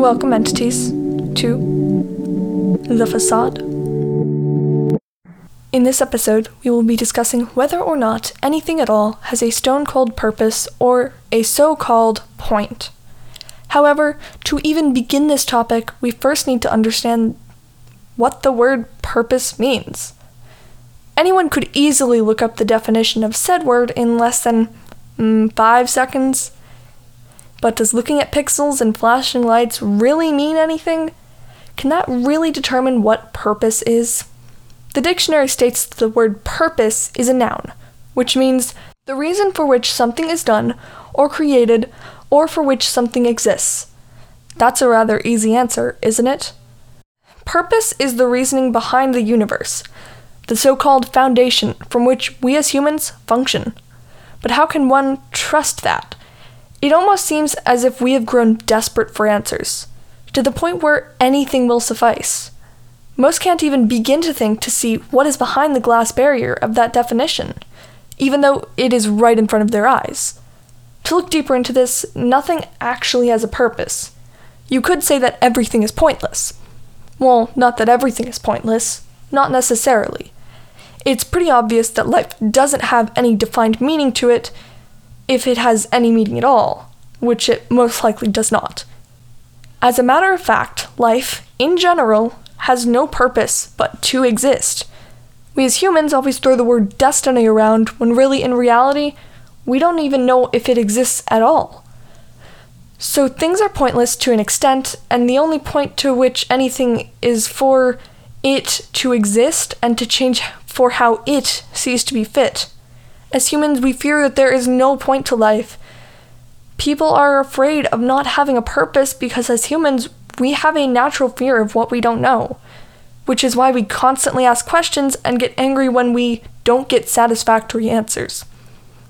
welcome entities to the facade. In this episode, we will be discussing whether or not anything at all has a stone cold purpose or a so called point. However, to even begin this topic, we first need to understand what the word purpose means. Anyone could easily look up the definition of said word in less than mm, five seconds. But does looking at pixels and flashing lights really mean anything? Can that really determine what purpose is? The dictionary states that the word purpose is a noun, which means the reason for which something is done or created or for which something exists. That's a rather easy answer, isn't it? Purpose is the reasoning behind the universe, the so called foundation from which we as humans function. But how can one trust that? It almost seems as if we have grown desperate for answers, to the point where anything will suffice. Most can't even begin to think to see what is behind the glass barrier of that definition, even though it is right in front of their eyes. To look deeper into this, nothing actually has a purpose. You could say that everything is pointless. Well, not that everything is pointless, not necessarily. It's pretty obvious that life doesn't have any defined meaning to it if it has any meaning at all, which it most likely does not. As a matter of fact, life, in general, has no purpose but to exist. We as humans always throw the word destiny around when really, in reality, we don't even know if it exists at all. So things are pointless to an extent, and the only point to which anything is for it to exist and to change for how it sees to be fit. As humans, we fear that there is no point to life. People are afraid of not having a purpose because, as humans, we have a natural fear of what we don't know, which is why we constantly ask questions and get angry when we don't get satisfactory answers.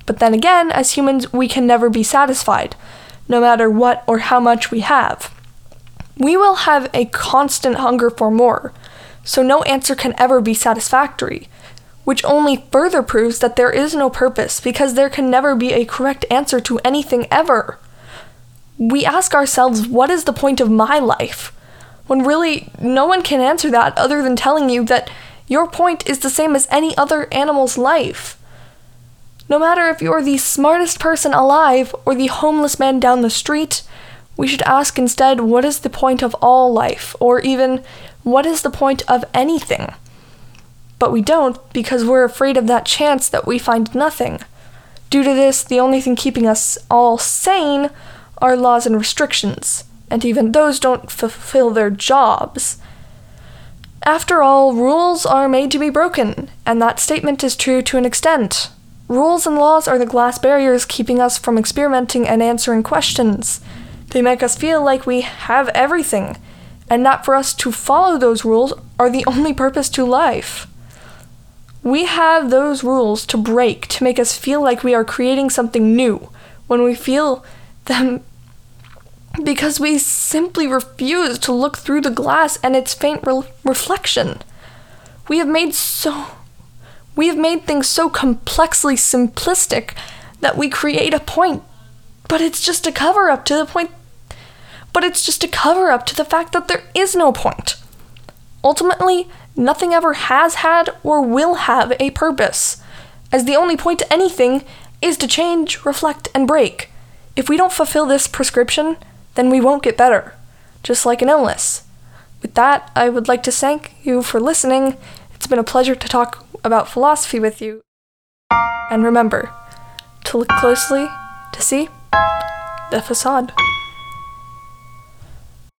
But then again, as humans, we can never be satisfied, no matter what or how much we have. We will have a constant hunger for more, so no answer can ever be satisfactory which only further proves that there is no purpose because there can never be a correct answer to anything ever. We ask ourselves, what is the point of my life? When really, no one can answer that other than telling you that your point is the same as any other animal's life. No matter if you're the smartest person alive or the homeless man down the street, we should ask instead, what is the point of all life? Or even, what is the point of anything? But we don't because we're afraid of that chance that we find nothing. Due to this, the only thing keeping us all sane are laws and restrictions, and even those don't fulfill their jobs. After all, rules are made to be broken, and that statement is true to an extent. Rules and laws are the glass barriers keeping us from experimenting and answering questions. They make us feel like we have everything, and that for us to follow those rules are the only purpose to life. We have those rules to break to make us feel like we are creating something new when we feel them because we simply refuse to look through the glass and its faint re- reflection. We have made so we have made things so complexly simplistic that we create a point, but it's just a cover up to the point but it's just a cover up to the fact that there is no point. Ultimately, nothing ever has had or will have a purpose, as the only point to anything is to change, reflect, and break. If we don't fulfill this prescription, then we won't get better, just like an illness. With that, I would like to thank you for listening. It's been a pleasure to talk about philosophy with you. And remember to look closely to see the facade.